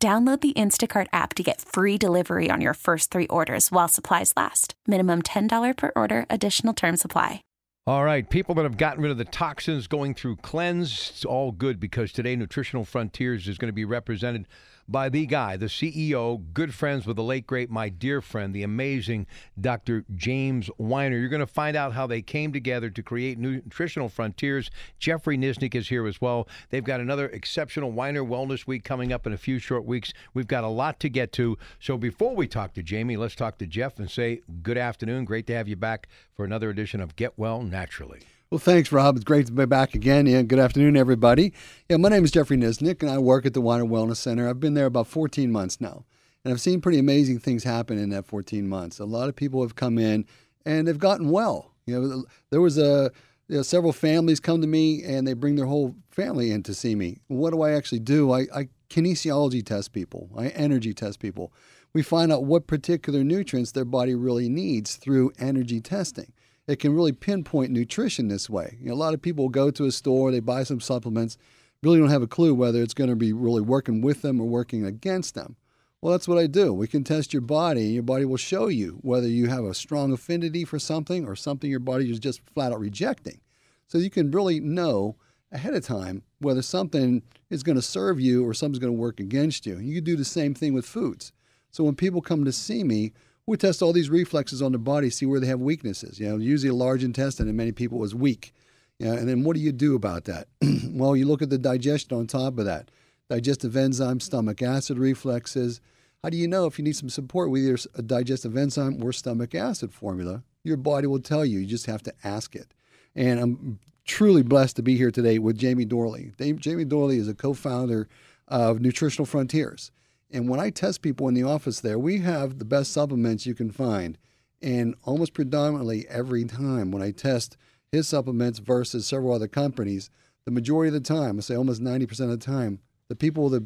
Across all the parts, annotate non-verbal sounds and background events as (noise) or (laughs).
Download the Instacart app to get free delivery on your first three orders while supplies last. Minimum $10 per order, additional term supply. All right, people that have gotten rid of the toxins going through cleanse, it's all good because today Nutritional Frontiers is going to be represented by the guy, the CEO, good friends with the late great, my dear friend, the amazing Dr. James Winer. You're going to find out how they came together to create Nutritional Frontiers. Jeffrey Nisnik is here as well. They've got another exceptional Winer Wellness Week coming up in a few short weeks. We've got a lot to get to. So before we talk to Jamie, let's talk to Jeff and say good afternoon. Great to have you back for another edition of Get Well Naturally. Well, thanks, Rob. It's great to be back again. Yeah, good afternoon, everybody. Yeah, my name is Jeffrey Nisnik, and I work at the Winer Wellness Center. I've been there about 14 months now, and I've seen pretty amazing things happen in that 14 months. A lot of people have come in and they've gotten well. You know, there was a you know, several families come to me and they bring their whole family in to see me. What do I actually do? I, I kinesiology test people. I energy test people. We find out what particular nutrients their body really needs through energy testing it can really pinpoint nutrition this way. You know, a lot of people go to a store, they buy some supplements, really don't have a clue whether it's going to be really working with them or working against them. Well, that's what I do. We can test your body, and your body will show you whether you have a strong affinity for something or something your body is just flat out rejecting. So you can really know ahead of time whether something is going to serve you or something's going to work against you. You can do the same thing with foods. So when people come to see me, we test all these reflexes on the body, see where they have weaknesses. You know, usually a large intestine in many people is weak. Know, and then what do you do about that? (clears throat) well, you look at the digestion on top of that. Digestive enzyme, stomach acid reflexes. How do you know if you need some support with either a digestive enzyme or stomach acid formula? Your body will tell you. You just have to ask it. And I'm truly blessed to be here today with Jamie Dorley. Jamie Dorley is a co founder of Nutritional Frontiers. And when I test people in the office there, we have the best supplements you can find. And almost predominantly every time when I test his supplements versus several other companies, the majority of the time, I say almost 90% of the time, the people that,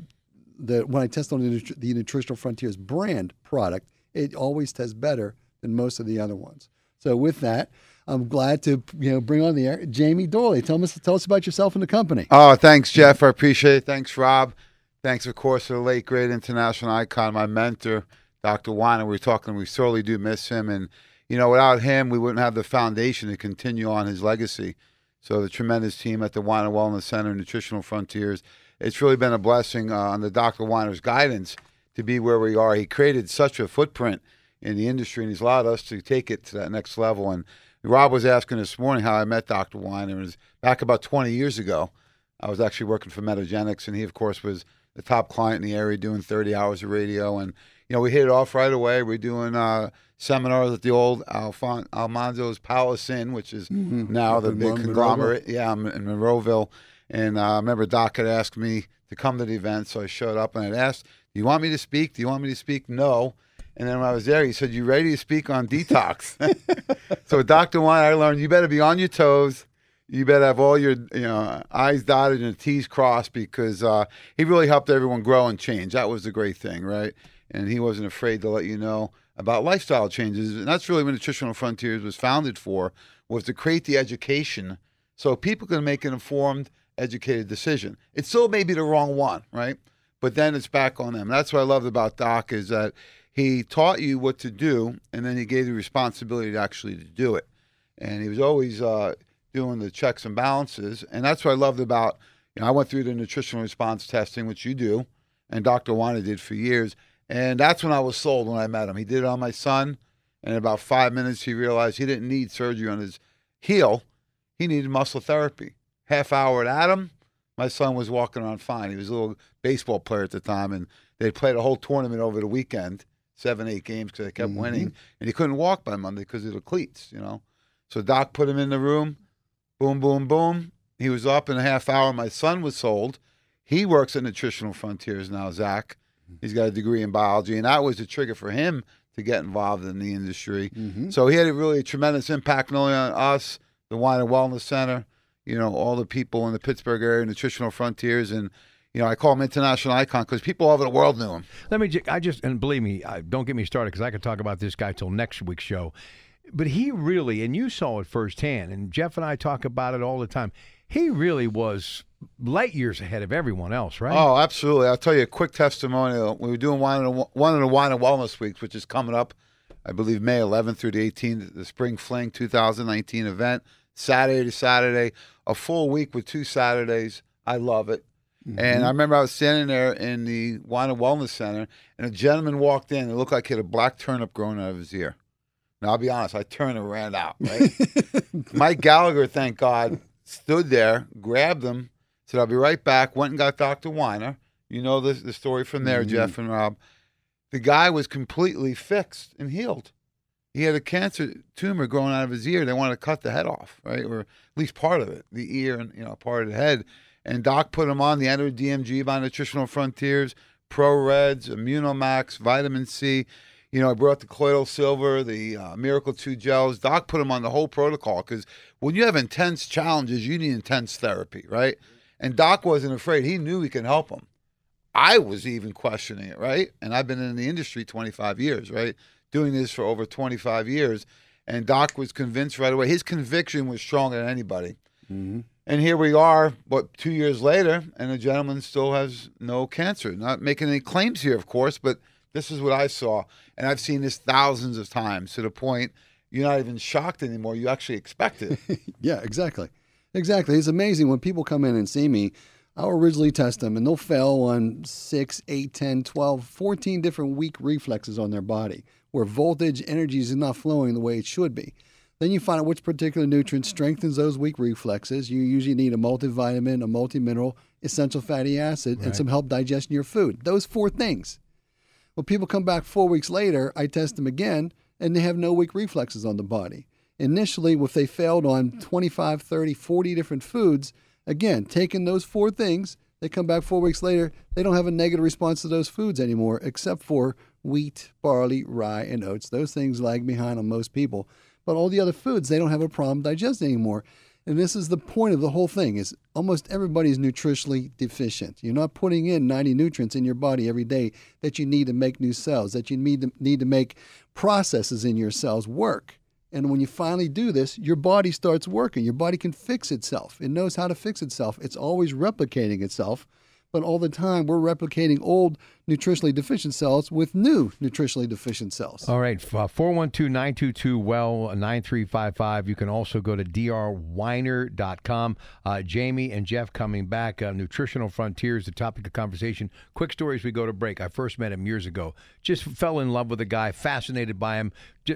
that when I test on the, the Nutritional Frontiers brand product, it always tests better than most of the other ones. So with that, I'm glad to you know bring on the air Jamie Dorley. Tell us tell us about yourself and the company. Oh, thanks, Jeff. I appreciate it. Thanks, Rob. Thanks, of course, to the late great international icon, my mentor, Dr. Winer. We are talking. We sorely do miss him, and you know, without him, we wouldn't have the foundation to continue on his legacy. So the tremendous team at the Winer Wellness Center, Nutritional Frontiers, it's really been a blessing uh, the Dr. Winer's guidance to be where we are. He created such a footprint in the industry, and he's allowed us to take it to that next level. And Rob was asking this morning how I met Dr. Winer. It was back about 20 years ago. I was actually working for Metagenics, and he, of course, was the top client in the area doing 30 hours of radio. And, you know, we hit it off right away. We're doing uh, seminars at the old Alfon- Almanzo's Palace Inn, which is mm-hmm. now the big conglomerate. Yeah, I'm in Monroeville. And uh, I remember Doc had asked me to come to the event. So I showed up and I asked, Do you want me to speak? Do you want me to speak? No. And then when I was there, he said, You ready to speak on detox? (laughs) so, Dr. One, I learned you better be on your toes you better have all your you know I's dotted and T's crossed because uh, he really helped everyone grow and change. That was the great thing, right? And he wasn't afraid to let you know about lifestyle changes. And that's really what Nutritional Frontiers was founded for, was to create the education so people can make an informed, educated decision. It still may be the wrong one, right? But then it's back on them. That's what I loved about Doc is that he taught you what to do, and then he gave you responsibility to actually to do it. And he was always uh, doing the checks and balances. And that's what I loved about, you know, I went through the nutritional response testing, which you do, and Dr. Winer did for years. And that's when I was sold when I met him. He did it on my son. And in about five minutes, he realized he didn't need surgery on his heel. He needed muscle therapy. Half hour at Adam, my son was walking around fine. He was a little baseball player at the time, and they played a whole tournament over the weekend, seven, eight games because they kept mm-hmm. winning. And he couldn't walk by Monday because of the cleats, you know. So Doc put him in the room. Boom, boom, boom. He was up in a half hour. My son was sold. He works at Nutritional Frontiers now, Zach. He's got a degree in biology, and that was the trigger for him to get involved in the industry. Mm-hmm. So he had a really tremendous impact not only on us, the Winer Wellness Center, you know, all the people in the Pittsburgh area, nutritional frontiers, and you know, I call him international icon because people all over the world knew him. Let me. I just and believe me, I, don't get me started because I could talk about this guy till next week's show. But he really, and you saw it firsthand, and Jeff and I talk about it all the time. He really was light years ahead of everyone else, right? Oh, absolutely. I'll tell you a quick testimonial. We were doing one of the, one of the Winer wellness weeks, which is coming up, I believe May 11th through the 18th, the Spring Fling 2019 event, Saturday to Saturday, a full week with two Saturdays. I love it. Mm-hmm. And I remember I was standing there in the Winer Wellness Center, and a gentleman walked in. It looked like he had a black turnip growing out of his ear. Now, I'll be honest, I turned and ran out, right? (laughs) Mike Gallagher, thank God, stood there, grabbed him, said, I'll be right back. Went and got Dr. Winer. You know the, the story from there, mm-hmm. Jeff and Rob. The guy was completely fixed and healed. He had a cancer tumor growing out of his ear. They wanted to cut the head off, right? Or at least part of it, the ear and, you know, part of the head. And Doc put him on the Endo DMG by Nutritional Frontiers, Pro Reds, Immunomax, Vitamin C. You know, I brought the colloidal silver, the uh, Miracle 2 gels. Doc put him on the whole protocol because when you have intense challenges, you need intense therapy, right? And Doc wasn't afraid. He knew he could help him. I was even questioning it, right? And I've been in the industry 25 years, right? Doing this for over 25 years. And Doc was convinced right away. His conviction was stronger than anybody. Mm-hmm. And here we are, what, two years later, and the gentleman still has no cancer. Not making any claims here, of course, but this is what I saw. And I've seen this thousands of times to the point you're not even shocked anymore. You actually expect it. (laughs) Yeah, exactly. Exactly. It's amazing when people come in and see me. I'll originally test them and they'll fail on 6, 8, 10, 12, 14 different weak reflexes on their body where voltage energy is not flowing the way it should be. Then you find out which particular nutrient strengthens those weak reflexes. You usually need a multivitamin, a multimineral, essential fatty acid, and some help digesting your food. Those four things. Well, people come back four weeks later, I test them again, and they have no weak reflexes on the body. Initially, if they failed on 25, 30, 40 different foods, again, taking those four things, they come back four weeks later, they don't have a negative response to those foods anymore, except for wheat, barley, rye, and oats. Those things lag behind on most people. But all the other foods, they don't have a problem digesting anymore. And this is the point of the whole thing is almost everybody's nutritionally deficient. You're not putting in 90 nutrients in your body every day that you need to make new cells, that you need to, need to make processes in your cells work. And when you finally do this, your body starts working. Your body can fix itself. It knows how to fix itself. It's always replicating itself. But all the time, we're replicating old nutritionally deficient cells with new nutritionally deficient cells. All right, uh, 412-922-WELL, 9355. You can also go to drwiner.com. Uh, Jamie and Jeff coming back. Uh, Nutritional Frontiers, the topic of conversation. Quick story as we go to break. I first met him years ago. Just fell in love with the guy, fascinated by him.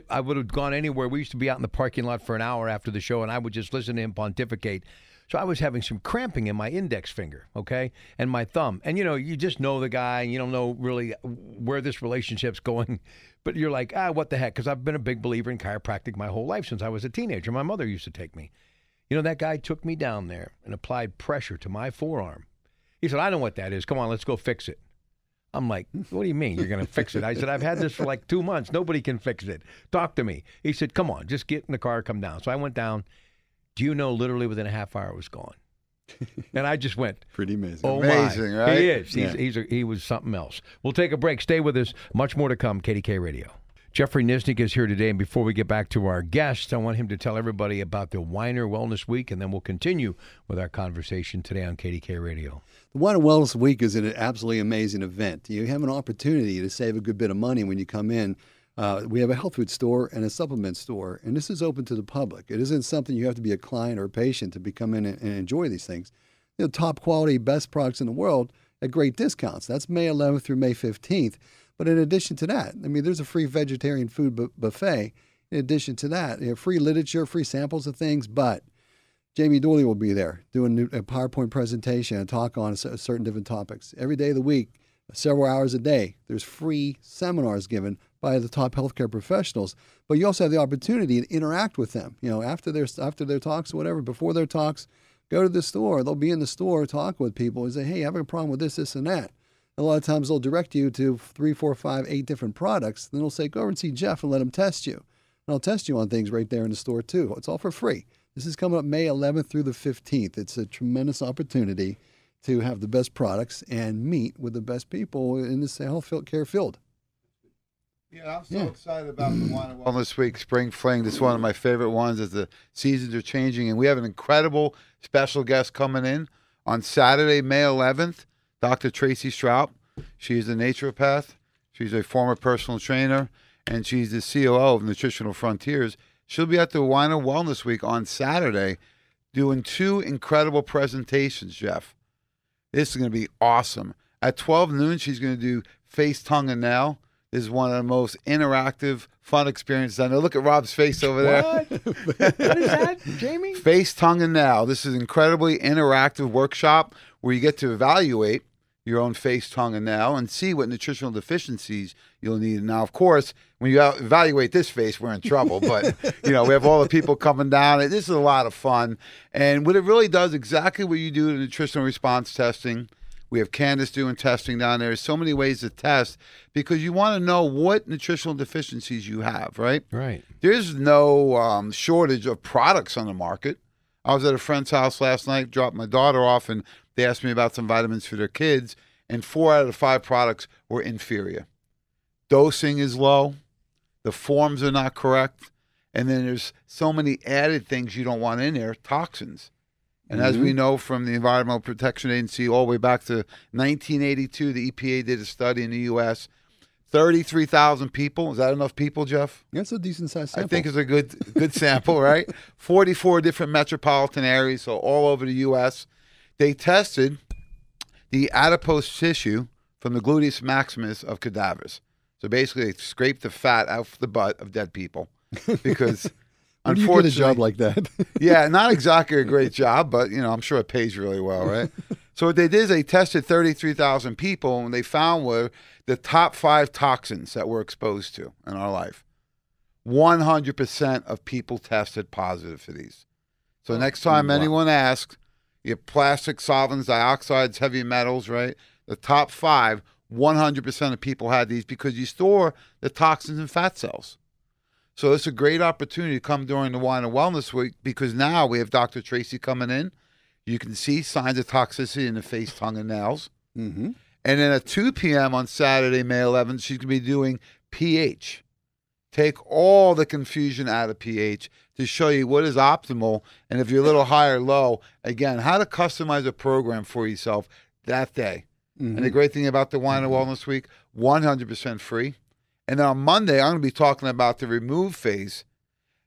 I would have gone anywhere. We used to be out in the parking lot for an hour after the show, and I would just listen to him pontificate. So I was having some cramping in my index finger, okay, and my thumb. And you know, you just know the guy, and you don't know really where this relationship's going, (laughs) but you're like, ah, what the heck? Because I've been a big believer in chiropractic my whole life since I was a teenager. My mother used to take me. You know, that guy took me down there and applied pressure to my forearm. He said, I know what that is. Come on, let's go fix it. I'm like, what do you mean you're going to fix it? I said, I've had this for like two months. Nobody can fix it. Talk to me. He said, come on, just get in the car, come down. So I went down. Do you know, literally within a half hour, it was gone. (laughs) and I just went, Pretty amazing. oh Amazing, my. right? He is. He's, Yeah. he's a, he was something else. We'll take a break. Stay with us. Much more to come. KDKA Radio. Jeffrey Nisnik is here today, and before we get back to our guest, I want him to tell everybody about the Winer Wellness Week, and then we'll continue with our conversation today on KDKA Radio. The and Wellness Week is an absolutely amazing event. You have an opportunity to save a good bit of money when you come in. Uh, we have a health food store and a supplement store, and this is open to the public. It isn't something you have to be a client or a patient to be come in and, and enjoy these things. You know, top quality, best products in the world at great discounts. That's May 11th through May 15th. But in addition to that, I mean, there's a free vegetarian food bu- buffet. In addition to that, you know, free literature, free samples of things, but Jamie Dooley will be there doing a PowerPoint presentation and talk on cer- certain different topics. Every day of the week, several hours a day, there's free seminars given by the top healthcare professionals. But you also have the opportunity to interact with them. You know, after their after their talks, or whatever, before their talks, go to the store. They'll be in the store, talk with people, and say, "Hey, I have a problem with this, this, and that." A lot of times they'll direct you to three, four, five, eight different products. Then they'll say, go over and see Jeff and let him test you. And I'll test you on things right there in the store too. It's all for free. This is coming up May 11th through the 15th. It's a tremendous opportunity to have the best products and meet with the best people in this health care field. Yeah, I'm so Yeah. excited about the Winer Wellness Week Spring Fling. This is one of my favorite ones as the seasons are changing. And we have an incredible special guest coming in on Saturday, May 11th, Dr. Tracy Straub. She is a naturopath. She's a former personal trainer, and she's the COO of Nutritional Frontiers. She'll be at the Winer Wellness Week on Saturday doing two incredible presentations, Jeff. This is going to be awesome. At 12 noon, she's going to do face, tongue, and nail. This is one of the most interactive, fun experiences I know. Look at Rob's face over there. What? (laughs) what is that, Jamie? Face, tongue, and now. This is an incredibly interactive workshop where you get to evaluate your own face, tongue, and now and see what nutritional deficiencies you'll need. Now, of course, when you evaluate this face, we're in trouble. But, you know, we have all the people coming down. This is a lot of fun. And what it really does, exactly what you do in nutritional response testing. We have Candace doing testing down there. There's so many ways to test because you want to know what nutritional deficiencies you have, right? Right. There's no um, shortage of products on the market. I was at a friend's house last night, dropped my daughter off, and they asked me about some vitamins for their kids, and four out of the five products were inferior. Dosing is low, the forms are not correct, and then there's so many added things you don't want in there, toxins. And as we mm-hmm. know from the Environmental Protection Agency all the way back to 1982, the EPA did a study in the U.S. 33,000 people. Is that enough people, Jeff? That's a decent sized sample. I think it's a good good sample, right? (laughs) 44 different metropolitan areas, so all over the U.S. They tested the adipose tissue from the gluteus maximus of cadavers. So basically, they scraped the fat out of the butt of dead people (laughs) because. Where do you get a job like that? (laughs) yeah, not exactly a great job, but you know, I'm sure it pays really well, right? (laughs) so what they did is they tested 33,000 people, and they found were the top five toxins that we're exposed to in our life. 100% of people tested positive for these. So oh, next time wow. anyone asks, you have plastic solvents, dioxides, heavy metals, right? The top five, 100% of people had these because you store the toxins in fat cells. So it's a great opportunity to come during the Winer Wellness Week because now we have Dr. Tracy coming in. You can see signs of toxicity in the face, tongue, and nails. mm-hmm. And then at 2 p.m. on Saturday, May 11th, she's going to be doing pH. Take all the confusion out of pH to show you what is optimal. And if you're a little (laughs) high or low, again, how to customize a program for yourself that day. And the great thing about the Winer Wellness Week, 100% free. And then on Monday, I'm going to be talking about the remove phase,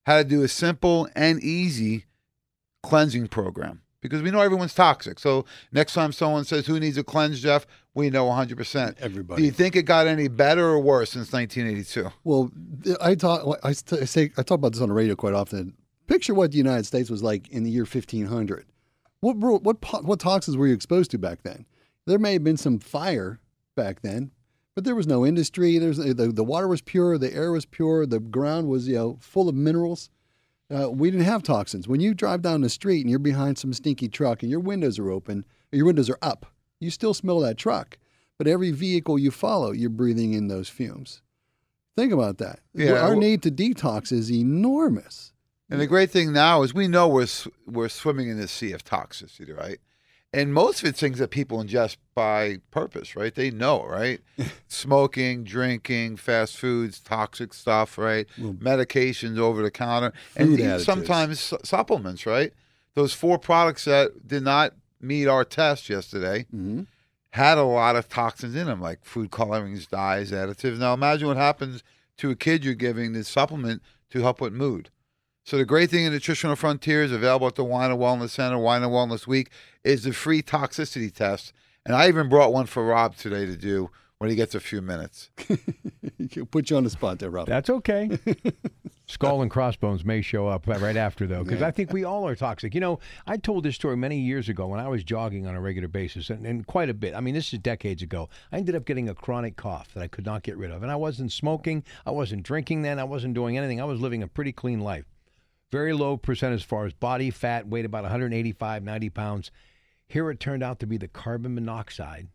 how to do a simple and easy cleansing program because we know everyone's toxic. So next time someone says, Who needs a cleanse, Jeff? We know 100%. Everybody. Do you think it got any better or worse since 1982? Well, I talk. I, say I talk about this on the radio quite often. Picture what the United States was like in the year 1500. What what what toxins were you exposed to back then? There may have been some fire back then, but there was no industry. There's the, the water was pure, the air was pure, the ground was you know full of minerals. Uh, we didn't have toxins. When you drive down the street and you're behind some stinky truck and your windows are open, or your windows are up, you still smell that truck. But every vehicle you follow, you're breathing in those fumes. Think about that. Yeah, Our well- need to detox is enormous. And the great thing now is we know we're we're swimming in this sea of toxicity, right? And most of it's things that people ingest by purpose, right? They know, right? (laughs) Smoking, drinking, fast foods, toxic stuff, right? Medications over the counter, and Food even additives. sometimes su- supplements, right? Those four products that did not meet our test yesterday hmm had a lot of toxins in them, like food colorings, dyes, additives. Now imagine what happens to a kid you're giving this supplement to help with mood. So the great thing in Nutritional Frontiers, available at the Winer Wellness Center, Winer Wellness Week, is the free toxicity test. And I even brought one for Rob today to do when he gets a few minutes. (laughs) Put you on the spot there, Rob. That's okay. (laughs) Skull and crossbones may show up right after, though, because I think we all are toxic. You know, I told this story many years ago when I was jogging on a regular basis, and, and quite a bit. I mean, this is decades ago. I ended up getting a chronic cough that I could not get rid of. And I wasn't smoking, I wasn't drinking then, I wasn't doing anything. I was living a pretty clean life. Very low percent as far as body fat, weighed about 185, 90 pounds. Here it turned out to be the carbon monoxide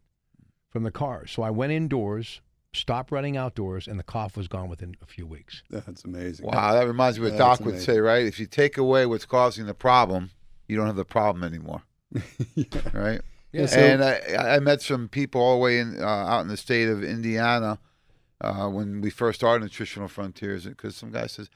from the cars. So I went indoors, stopped running outdoors, and the cough was gone within a few weeks. That's amazing. Wow, that reminds me what That's Doc would amazing. say, right? If you take away what's causing the problem, you don't have the problem anymore, (laughs) right? Yeah, so- and I, I met some people all the way in uh, out in the state of Indiana uh, when we first started Nutritional Frontiers, because some guy says,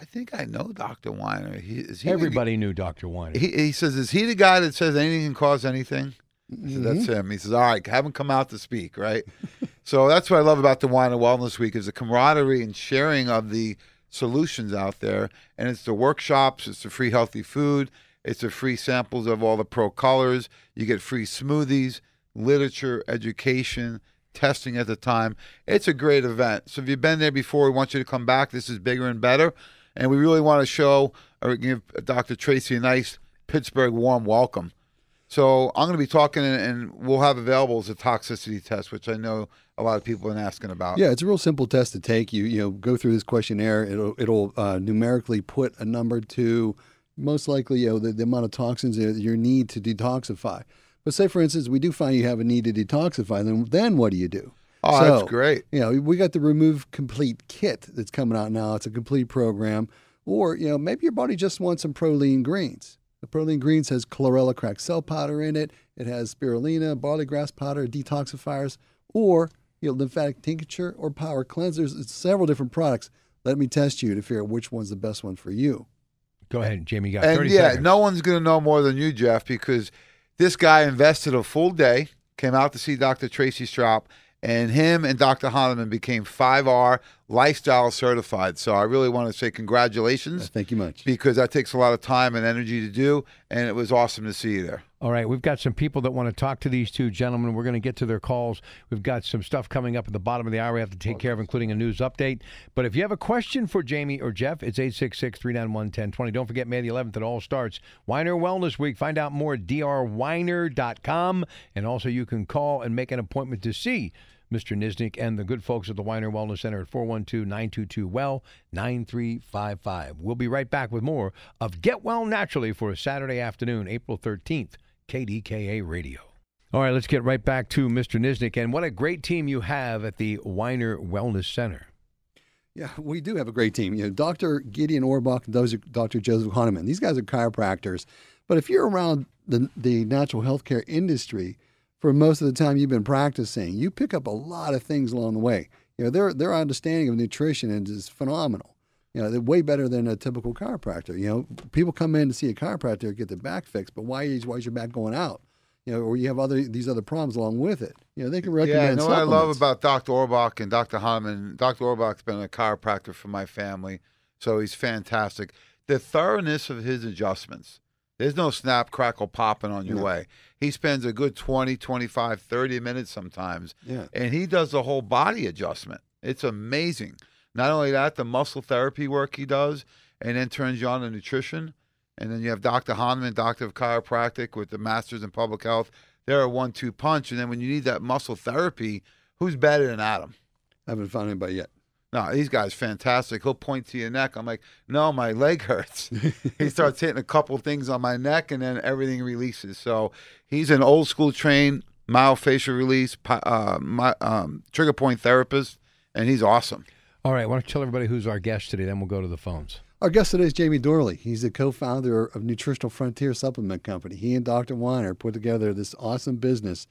"I think I know Doctor Winer. He, is he the- Everybody knew Dr. Winer. he, he says, "Is he the guy that says anything can cause anything?" I said, That's mm-hmm. him. He says, "All right, have him come out to speak." Right. (laughs) so that's what I love about the Winer Wellness Week is the camaraderie and sharing of the solutions out there, and it's the workshops, it's the free healthy food, it's the free samples of all the pro colors. You get free smoothies, literature, education. Testing at the time. It's a great event. So if you've been there before, we want you to come back. This is bigger and better. And we really want to show or give Dr. Tracy a nice Pittsburgh warm welcome. So I'm going to be talking, and, we'll have available as a toxicity test, which I know a lot of people have been asking about. Yeah, it's a real simple test to take. You you know go through this questionnaire. It'll it'll uh, numerically put a number to most likely you know the, the amount of toxins that you need to detoxify. But say for instance we do find you have a need to detoxify, then then what do you do? Oh, So, that's great. You know we got the Remove Complete kit that's coming out now. It's a complete program. Or you know maybe your body just wants some proline greens. The proline greens has chlorella cracked cell powder in it. It has spirulina, barley grass powder, detoxifiers, or you know, lymphatic tincture or power cleansers. It's several different products. Let me test you to figure out which one's the best one for you. Go ahead, Jamie. You got And 30 yeah, seconds. no one's going to know more than you, Jeff, because this guy invested a full day, came out to see Dr. Tracy Straub, and him and Dr. Hahnemann became 5R lifestyle certified. So I really want to say congratulations Thank you much. because that takes a lot of time and energy to do, and it was awesome to see you there. All right, we've got some people that want to talk to these two gentlemen. We're going to get to their calls. We've got some stuff coming up at the bottom of the hour we have to take care of, including a news update. But if you have a question for Jamie or Jeff, it's 866 391 1020. Don't forget, May the 11th, it all starts. Winer Wellness Week. Find out more at drwiner.com. And also, you can call and make an appointment to see Mr. Niznik and the good folks at the Winer Wellness Center at 412 922 Well 9355. We'll be right back with more of Get Well Naturally for a Saturday afternoon, April 13th. KDKA Radio. All right, let's get right back to Mr. Niznik. And what a great team you have at the Winer Wellness Center. Yeah, we do have a great team. You know, Dr. Gideon Orbach and Dr. Joseph Hahnemann. These guys are chiropractors. But if you're around the, the natural healthcare industry for most of the time you've been practicing, you pick up a lot of things along the way. You know, their their understanding of nutrition is phenomenal. You know, they're way better than a typical chiropractor. You know, people come in to see a chiropractor to get their back fixed, but why is why is your back going out? You know, or you have other these other problems along with it. You know, they can recommend. Yeah, you know what I love about Dr. Orbach and Dr. Hahnemann? Dr. Orbach's been a chiropractor for my family, so he's fantastic. The thoroughness of his adjustments. There's no snap, crackle, popping on your No. way. He spends a good 20, 25, 30 minutes sometimes, Yeah. and he does the whole body adjustment. It's amazing. Not only that, the muscle therapy work he does, and then turns you on to nutrition. And then you have Dr. Hahnemann, Doctor of Chiropractic with the Masters in Public Health. They're a one two punch. And then when you need that muscle therapy, who's better than Adam? I haven't found anybody yet. No, these guys fantastic. He'll point to your neck. I'm like, no, my leg hurts. (laughs) he starts hitting a couple things on my neck, and then everything releases. So he's an old school trained myofascial release, uh, my, um, trigger point therapist, and he's awesome. All right, why don't you tell everybody who's our guest today? Then we'll go to the phones. Our guest today is Jamie Dorley. He's the co-founder of Nutritional Frontier Supplement Company. He and Dr. Winer put together this awesome business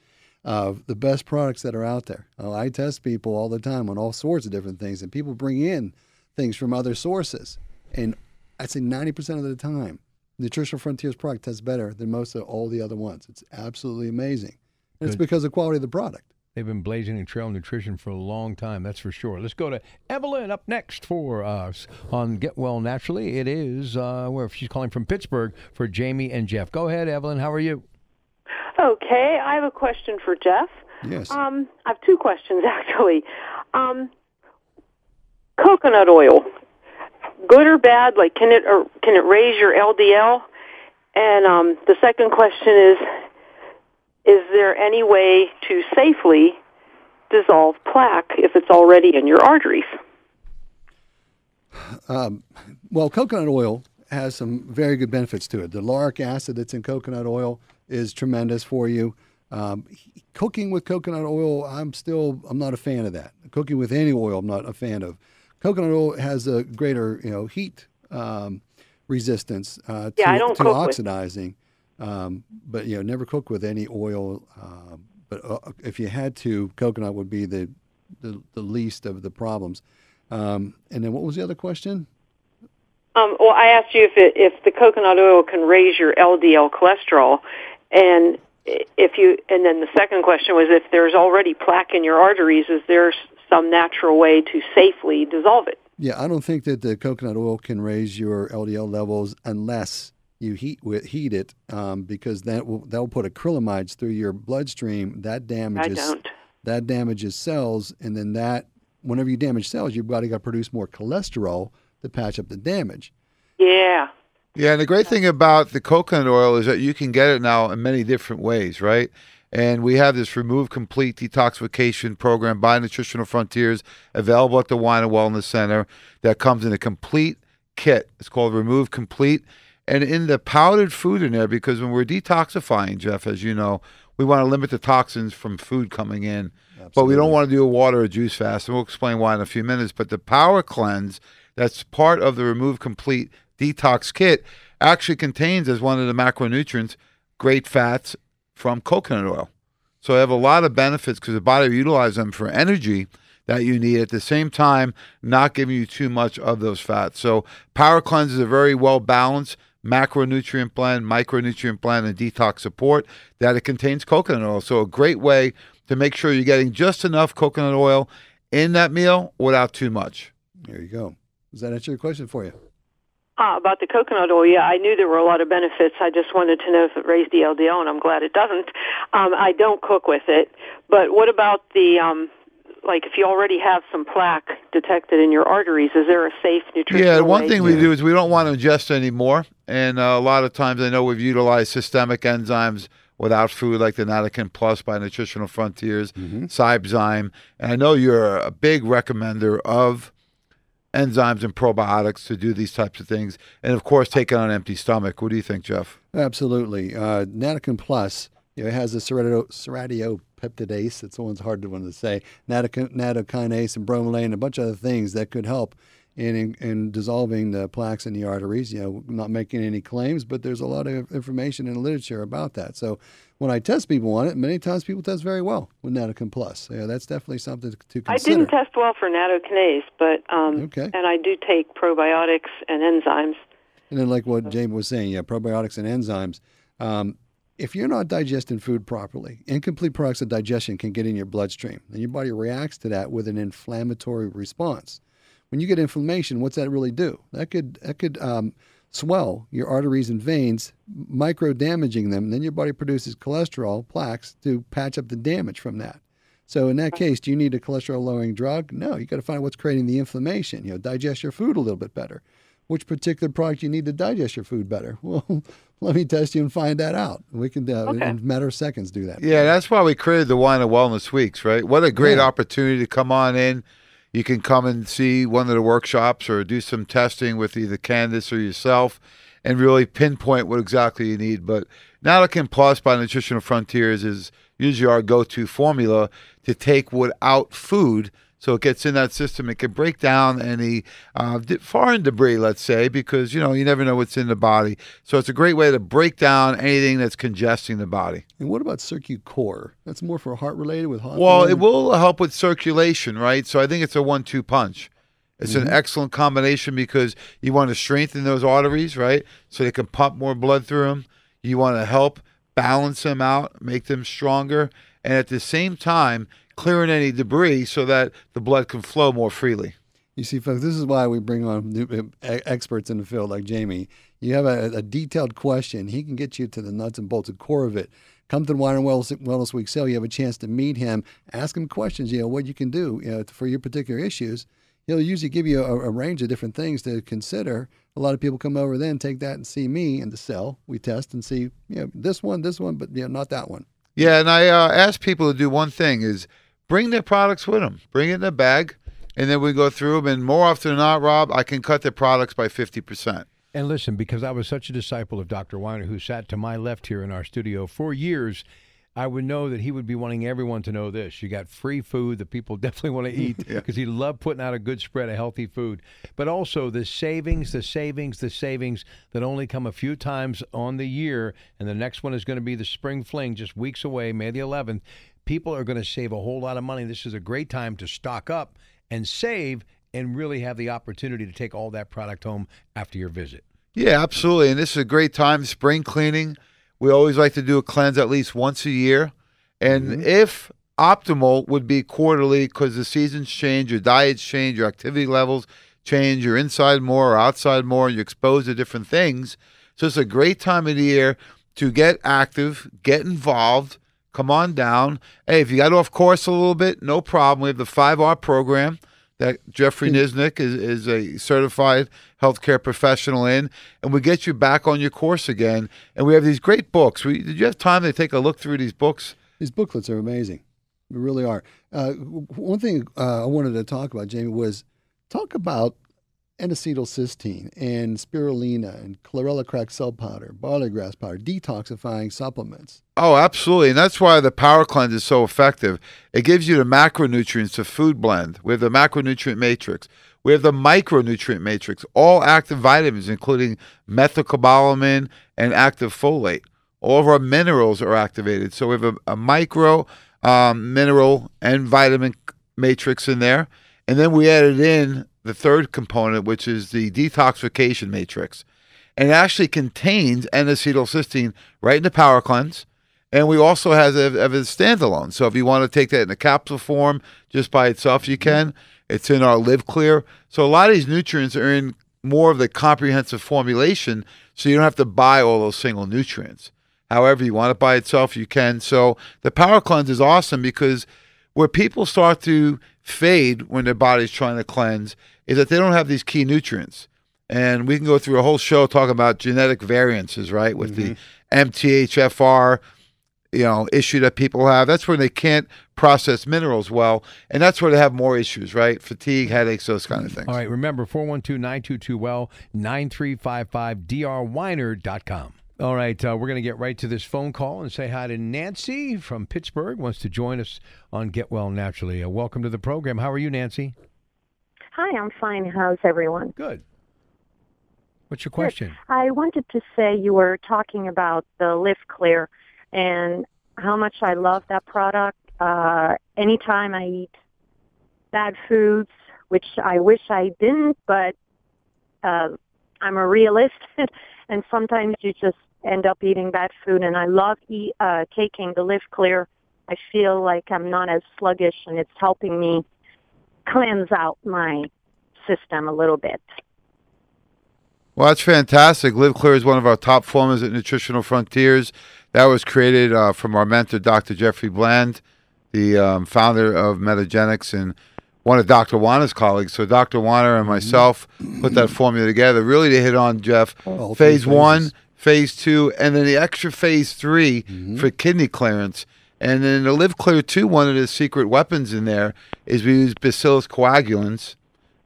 of the best products that are out there. Uh, I test people all the time on all sorts of different things, and people bring in things from other sources. And I'd say 90% of the time, Nutritional Frontier's product tests better than most of all the other ones. It's absolutely amazing. And it's because of the quality of the product. They've been blazing a trail of nutrition for a long time, that's for sure. Let's go to Evelyn up next for us on Get Well Naturally. It is uh, where she's calling from Pittsburgh for Jamie and Jeff. Go ahead, Evelyn. How are you? Okay, I have a question for Jeff. Yes. Um, I have two questions (laughs) actually. Um, coconut oil, good or bad? Like, can it or can it raise your LDL? And um, the second question is, is there any way to safely dissolve plaque if it's already in your arteries? Um, well, coconut oil has some very good benefits to it. The lauric acid that's in coconut oil is tremendous for you. Um, cooking with coconut oil, I'm still I'm not a fan of that. Cooking with any oil, I'm not a fan of. Coconut oil has a greater you know heat um, resistance uh, to, Yeah, to oxidizing, um, but you know never cook with any oil. Uh, but uh, if you had to, coconut would be the the, the least of the problems. Um, and then what was the other question? Um, well, I asked you if it, if the coconut oil can raise your LDL cholesterol, and if you, and then the second question was if there's already plaque in your arteries, is there some natural way to safely dissolve it? Yeah, I don't think that the coconut oil can raise your LDL levels unless you heat with heat it, um, because that will that will put acrylamides through your bloodstream. That I damages don't. that damages cells, and then that whenever you damage cells, your body got to produce more cholesterol to patch up the damage. Yeah. Yeah, and the great thing about the coconut oil is that you can get it now in many different ways, right? And we have this Remove Complete Detoxification program by Nutritional Frontiers available at the Winer Wellness Center that comes in a complete kit. It's called Remove Complete. And in the powdered food in there, because when we're detoxifying, Jeff, as you know, we want to limit the toxins from food coming in. But we don't want to do a water or juice fast, and we'll explain why in a few minutes. But the Power Cleanse, that's part of the Remove Complete Detox Kit, actually contains as one of the macronutrients great fats from coconut oil. So they have a lot of benefits because the body will utilize them for energy that you need at the same time, not giving you too much of those fats. So Power Cleanse is a very well balanced macronutrient blend, micronutrient blend, and detox support that it contains coconut oil. So a great way to make sure you're getting just enough coconut oil in that meal without too much. There you go. Does that answer your question for you? Ah, about the coconut oil, yeah, I knew there were a lot of benefits. I just wanted to know if it raised the LDL, and I'm glad it doesn't. Um, I don't cook with it, but what about the um, like if you already have some plaque detected in your arteries? Is there a safe nutritional Yeah, one way thing to- we do is we don't want to ingest any more. And uh, a lot of times I know we've utilized systemic enzymes without food, like the Natakin Plus by Nutritional Frontiers, Cybezyme. And I know you're a big recommender of enzymes and probiotics to do these types of things. And of course, take it on an empty stomach. What do you think, Jeff? Absolutely. Uh, Natakin Plus, you know, it has the serradio, serratiopeptidase. It's the one's hard to one to say. Natakin, nattokinase and bromelain, and a bunch of other things that could help in, in in dissolving the plaques in the arteries. You know, not making any claims, but there's a lot of information in the literature about that. So when I test people on it, many times people test very well with Natakin Plus. Yeah, that's definitely something to consider. I didn't test well for nattokinase, but um, Okay. and I do take probiotics and enzymes. And then, like what Jamie was saying, yeah, probiotics and enzymes. Um, if you're not digesting food properly, incomplete products of digestion can get in your bloodstream, and your body reacts to that with an inflammatory response. When you get inflammation, what's that really do? That could that could um, swell your arteries and veins, micro damaging them. And then your body produces cholesterol plaques to patch up the damage from that. So in that case, do you need a cholesterol lowering drug? No, you got to find out what's creating the inflammation. You know, digest your food a little bit better. Which particular product you need to digest your food better? (laughs) Well, let me test you and find that out. We can, uh, in a matter of seconds, do that. Yeah, that's why we created the Winer Wellness Weeks, right? What a great Yeah. opportunity to come on in. You can come and see one of the workshops or do some testing with either Candace or yourself and really pinpoint what exactly you need. But Natakin Plus by Nutritional Frontiers is usually our go to formula to take without food. So it gets in that system. It can break down any uh, foreign debris, let's say, because you know you never know what's in the body. So it's a great way to break down anything that's congesting the body. And what about CircuCore? That's more for heart related with heart. Well, related? it will help with circulation, right? So I think it's a one-two punch. It's an excellent combination because you want to strengthen those arteries, right? So they can pump more blood through them. You want to help balance them out, make them stronger, and at the same time clearing any debris so that the blood can flow more freely. You see, folks, this is why we bring on new, uh, e- experts in the field like Jamie. You have a, a detailed question, he can get you to the nuts and bolts, the core of it. Come to the Winer Wellness, Wellness Week sale. You have a chance to meet him, ask him questions. You know what you can do you know, for your particular issues. He'll usually give you a, a range of different things to consider. A lot of people come over then, take that and see me in the cell. We test and see, you know, this one, this one, but you know, not that one. Yeah, and I uh, ask people to do one thing: is bring their products with them. Bring it in a bag, and then we go through them. And more often than not, Rob, I can cut their products by fifty percent. And listen, because I was such a disciple of Dr. Winer, who sat to my left here in our studio for years, I would know that he would be wanting everyone to know this. You got free food that people (laughs) definitely want to mm-hmm. eat because he loved putting out a good spread of healthy food. But also the savings, the savings, the savings that only come a few times on the year. And the next one is going to be the spring fling just weeks away, May the 11th. People are going to save a whole lot of money. This is a great time to stock up and save and really have the opportunity to take all that product home after your visit. Yeah, absolutely. And this is a great time, spring cleaning. We always like to do a cleanse at least once a year. And mm-hmm. if optimal would be quarterly because the seasons change, your diets change, your activity levels change, you're inside more or outside more, you're exposed to different things. So it's a great time of the year to get active, get involved, come on down. Hey, if you got off course a little bit, no problem. We have the 5R program that Jeffrey Nisnik is, is a certified healthcare professional in, and we get you back on your course again. And we have these great books. We, did you have time to take a look through these books? These booklets are amazing. They really are. Uh, one thing uh, I wanted to talk about, Jamie, was talk about N-acetylcysteine and spirulina and chlorella cracked cell powder, barley grass powder, detoxifying supplements. Oh, absolutely. And that's why the Power Cleanse is so effective. It gives you the macronutrients to food blend. We have the macronutrient matrix. We have the micronutrient matrix, all active vitamins, including methylcobalamin and active folate. All of our minerals are activated. So we have a, a micro um, mineral and vitamin matrix in there. And then we added in the third component, which is the detoxification matrix. And it actually contains N-acetylcysteine right in the Power Cleanse. And we also have it as a standalone. So if you want to take that in a capsule form just by itself, you can. It's in our Live Clear. So a lot of these nutrients are in more of the comprehensive formulation, so you don't have to buy all those single nutrients. However, you want it by itself, you can. So the Power Cleanse is awesome because where people start to fade when their body's trying to cleanse is that they don't have these key nutrients. And we can go through a whole show talking about genetic variances, right? With the MTHFR, you know, issue that people have. That's where they can't process minerals well, and that's where they have more issues, right? Fatigue, headaches, those kind of things. All right, remember 412-922-WELL, 9355drwiner.com. All right, uh, we're going to get right to this phone call and say hi to Nancy from Pittsburgh, wants to join us on Get Well Naturally. Uh, welcome to the program. How are you, Nancy? Hi, I'm fine. How's everyone? Good. What's your question? I wanted to say you were talking about the Live Clear and how much I love that product. Uh, anytime I eat bad foods, which I wish I didn't, but uh, I'm a realist, (laughs) and sometimes you just end up eating bad food. And I love eat, uh, taking the Live Clear. I feel like I'm not as sluggish, and it's helping me cleanse out my system a little bit. Well, that's fantastic. Live Clear is one of our top formulas at Nutritional Frontiers. That was created uh, from our mentor, Dr. Jeffrey Bland, the um, founder of Metagenics and one of Dr. Winer's colleagues. So Dr. Winer and myself put that formula together, really to hit on Jeff All three phase one, phase two, and then the extra phase 3 for kidney clearance. And then the Live Clear 2, one of the secret weapons in there is we use Bacillus coagulans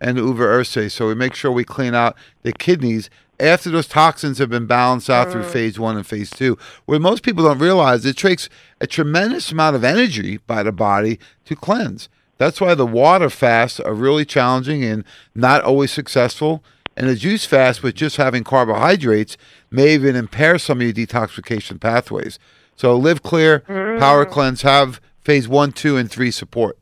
and uva ursi. So we make sure we clean out the kidneys after those toxins have been balanced out through mm. phase one and phase two. What most people don't realize, it takes a tremendous amount of energy by the body to cleanse. That's why the water fasts are really challenging and not always successful. And the juice fast with just having carbohydrates may even impair some of your detoxification pathways. So live clear, power cleanse, have phase one, two, and three support.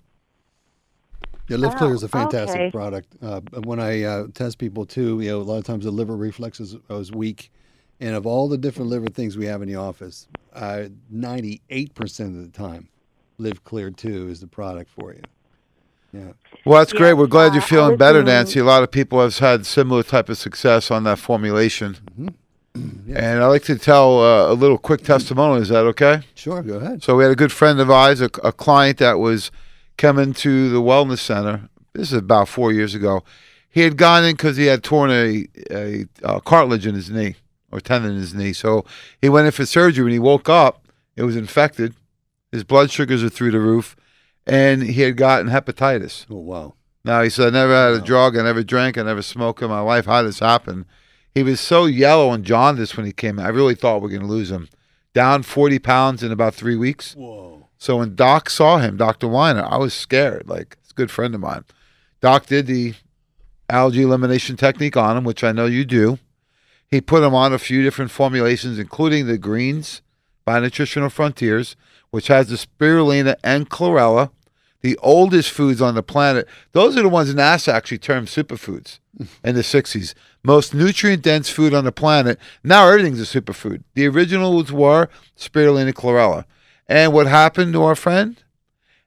Yeah, Live Clear is a fantastic okay. product. Uh, when I uh, test people too, you know, a lot of times the liver reflex is, is weak, and of all the different liver things we have in the office, uh, ninety-eight percent of the time, Live Clear Two is the product for you. Yeah, Well, that's great. We're glad you're feeling better, in- Nancy. A lot of people have had similar type of success on that formulation. And I like to tell uh, a little quick testimonial. Is that okay? sure. Go ahead. So we had a good friend of ours, a, a client that was coming to the wellness center. This is about four years ago. He had gone in because he had torn a, a, uh cartilage in his knee or tendon in his knee. So he went in for surgery. When he woke up, it was infected. His blood sugars are through the roof, and he had gotten hepatitis. Oh wow. Now he said, I never had a drug, I never drank, I never smoked in my life. How did this happen? He was so yellow and jaundiced when he came in. I really thought we are going to lose him. down 40 pounds in about three weeks. Whoa. So when Doc saw him, Dr. Winer, I was scared. Like, it's a good friend of mine. Doc did the allergy elimination technique on him, which I know you do. He put him on a few different formulations, including the greens by Nutritional Frontiers, which has the spirulina and chlorella, the oldest foods on the planet. Those are the ones NASA actually termed superfoods in the 60s. Most nutrient dense food on the planet. Now everything's a superfood. The originals were spirulina chlorella. And what happened to our friend?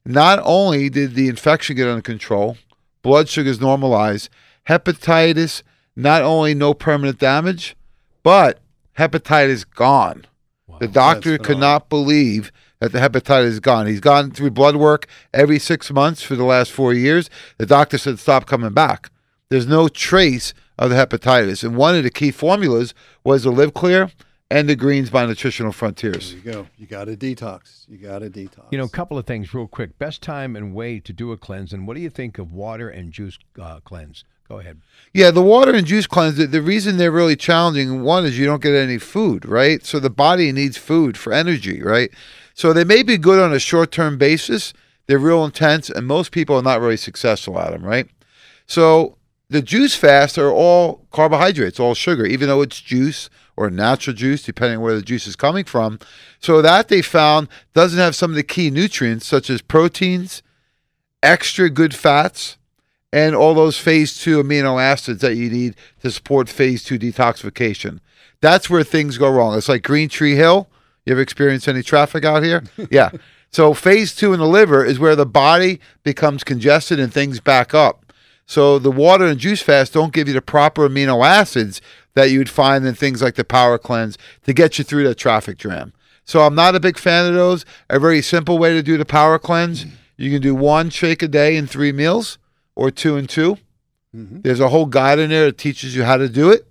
Not only did the infection get under control, blood sugars normalized, hepatitis, not only no permanent damage, but hepatitis gone. the doctor could not believe that the hepatitis is gone. He's gone through blood work every six months for the last four years. The doctor said stop coming back. There's no trace of the hepatitis. And one of the key formulas was the Live Clear and the Greens by Nutritional Frontiers. There you go. You got to detox. You got to detox. You know, a couple of things real quick. Best time and way to do a cleanse, and what do you think of water and juice uh, cleanse? Go ahead. Yeah, the water and juice cleanse, the, the reason they're really challenging, one is you don't get any food, right? So the body needs food for energy, right? So they may be good on a short term basis. They're real intense, and most people are not really successful at them, right? So the juice fasts are all carbohydrates, all sugar, even though it's juice or natural juice, depending where the juice is coming from. So that they found doesn't have some of the key nutrients, such as proteins, extra good fats, and all those phase two amino acids that you need to support phase two detoxification. That's where things go wrong. It's like Green Tree Hill. You ever experienced any traffic out here? (laughs) yeah. So phase two in the liver is where the body becomes congested and things back up. So the water and juice fast don't give you the proper amino acids that you would find in things like the power cleanse to get you through that traffic jam. So I'm not a big fan of those. A very simple way to do the power cleanse, mm-hmm. you can do one shake a day in three meals or two and 2 mm-hmm. There's a whole guide in there that teaches you how to do it.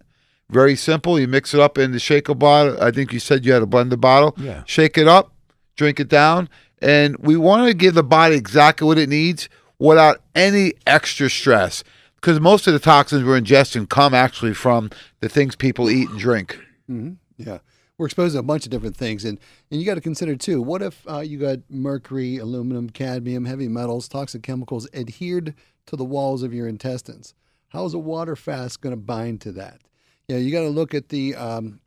Very simple. You mix it up in the shaker bottle. I think you said you had a blender bottle. Yeah. Shake it up, drink it down, and we want to give the body exactly what it needs without any extra stress. Because most of the toxins we're ingesting come actually from the things people eat and drink. Yeah. We're exposed to a bunch of different things. And, and you got to consider, too, what if uh, you got mercury, aluminum, cadmium, heavy metals, toxic chemicals adhered to the walls of your intestines? How is a water fast going to bind to that? Yeah, you got to look at the. Um,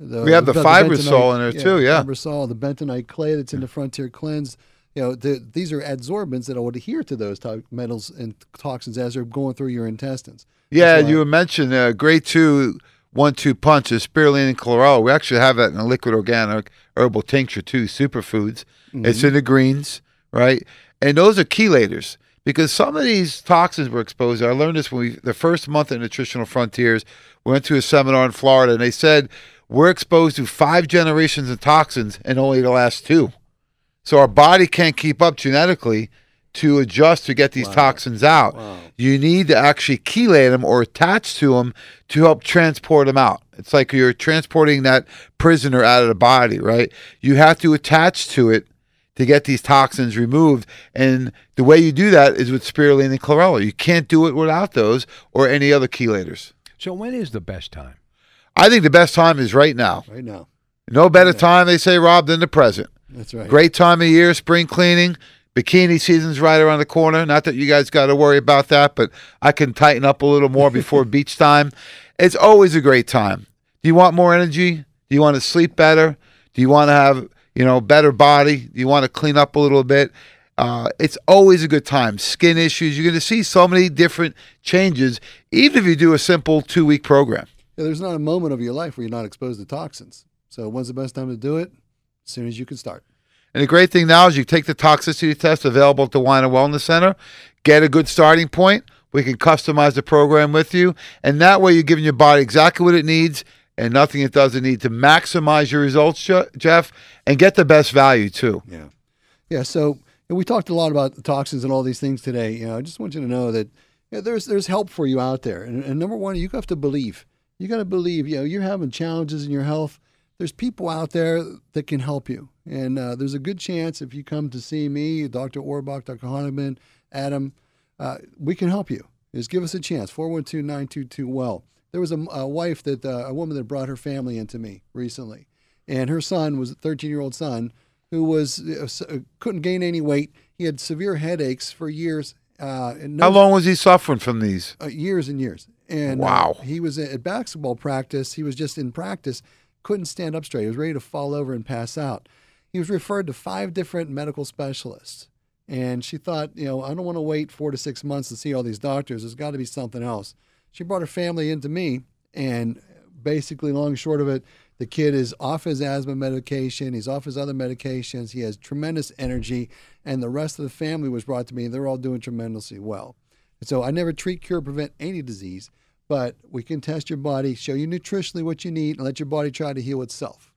the We have the fibrosol bentonite- in there, too, yeah. Fibrosol, the bentonite clay that's in the Frontier Cleanse. You know, the, these are adsorbents that will adhere to those metals and toxins as they're going through your intestines. Yeah, you mentioned uh, grade two, one two punch is spirulina and chlorella. We actually have that in a liquid organic herbal tincture too, superfoods. It's in the greens, right? And those are chelators because some of these toxins were exposed. I learned this when we the first month of Nutritional Frontiers. We went to a seminar in Florida, and they said we're exposed to five generations of toxins and only the last two. So our body can't keep up genetically to adjust to get these toxins out. You need to actually chelate them or attach to them to help transport them out. It's like you're transporting that prisoner out of the body, right? You have to attach to it to get these toxins removed. And the way you do that is with spirulina and chlorella. You can't do it without those or any other chelators. So when is the best time? I think the best time is right now. Right now. No better time, they say, Rob, than the present. That's right. Great time of year, spring cleaning. Bikini season's right around the corner. Not that you guys got to worry about that, but I can tighten up a little more before (laughs) beach time. It's always a great time. Do you want more energy? Do you want to sleep better? Do you want to have you know better body? You want to clean up a little bit? Uh, it's always a good time. Skin issues. You're going to see so many different changes, even if you do a simple two week program. Yeah, there's not a moment of your life where you're not exposed to toxins. So when's the best time to do it? As soon as you can start. And the great thing now is you take the toxicity test available at the Winer Wellness Center, get a good starting point. We can customize the program with you. And that way you're giving your body exactly what it needs and nothing it doesn't need to maximize your results, Jeff, and get the best value too. Yeah. Yeah. So we talked a lot about the toxins and all these things today. You know, I just want you to know that you know, there's there's help for you out there. And, and number one, you have to believe. You got to believe. You know, you're having challenges in your health. There's people out there that can help you. And uh, there's a good chance if you come to see me, Dr. Orbach, Dr. Hahnemann, Adam, uh, we can help you. Just give us a chance. 412 922 Well. There was a, a wife that, uh, a woman that brought her family into me recently. and her son was a 13 year old son who was uh, uh, couldn't gain any weight. He had severe headaches for years. Uh, no How long was he suffering from these? uh, years and years. And uh, Wow. he was at basketball practice. He was just in practice, couldn't stand up straight. He was ready to fall over and pass out. He was referred to five different medical specialists. And she thought, you know, I don't want to wait four to six months to see all these doctors. There's got to be something else. She brought her family into me, and basically, long and short of it, the kid is off his asthma medication. He's off his other medications. He has tremendous energy, and the rest of the family was brought to me. and They're all doing tremendously well. So I never treat, cure, prevent any disease, but we can test your body, show you nutritionally what you need, and let your body try to heal itself.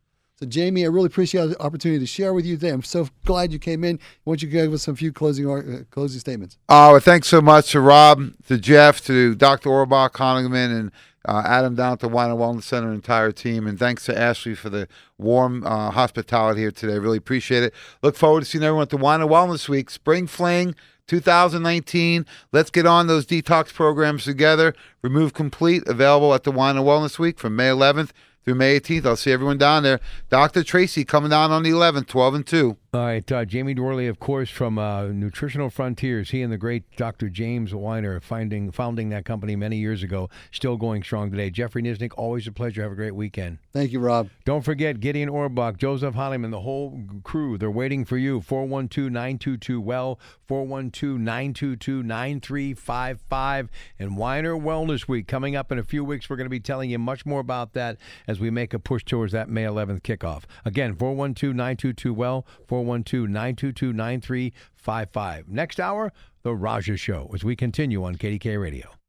So, Jamie, I really appreciate the opportunity to share with you today. I'm so glad you came in. Why don't you give us some few closing uh, closing statements. Oh, thanks so much to Rob, to Jeff, to Dr. Orbach, Honigman, and uh, Adam down at the Winer Wellness Center, entire team. And thanks to Ashley for the warm uh, hospitality here today. Really appreciate it. Look forward to seeing everyone at the Winer Wellness Week, Spring Fling 2019. Let's get on those detox programs together. Remove Complete, available at the Winer Wellness Week from May 11th through May 18th. I'll see everyone down there. Dr. Tracy coming down on the 11th, 12 and 2. All right, uh, Jamie Dworley, of course, from uh, Nutritional Frontiers. He and the great Dr. James Winer finding, founding that company many years ago, still going strong today. Jeffrey Nisnik, always a pleasure. Have a great weekend. Thank you, Rob. Don't forget Gideon Orbach, Joseph Honeyman, the whole crew. They're waiting for you. 412 922 Well, 412 922 9355. And Winer Wellness Week coming up in a few weeks. We're going to be telling you much more about that as we make a push towards that May 11th kickoff. Again, 412 922 Well, 412 922 9355. Next hour, The Raja Show as we continue on KDKA Radio.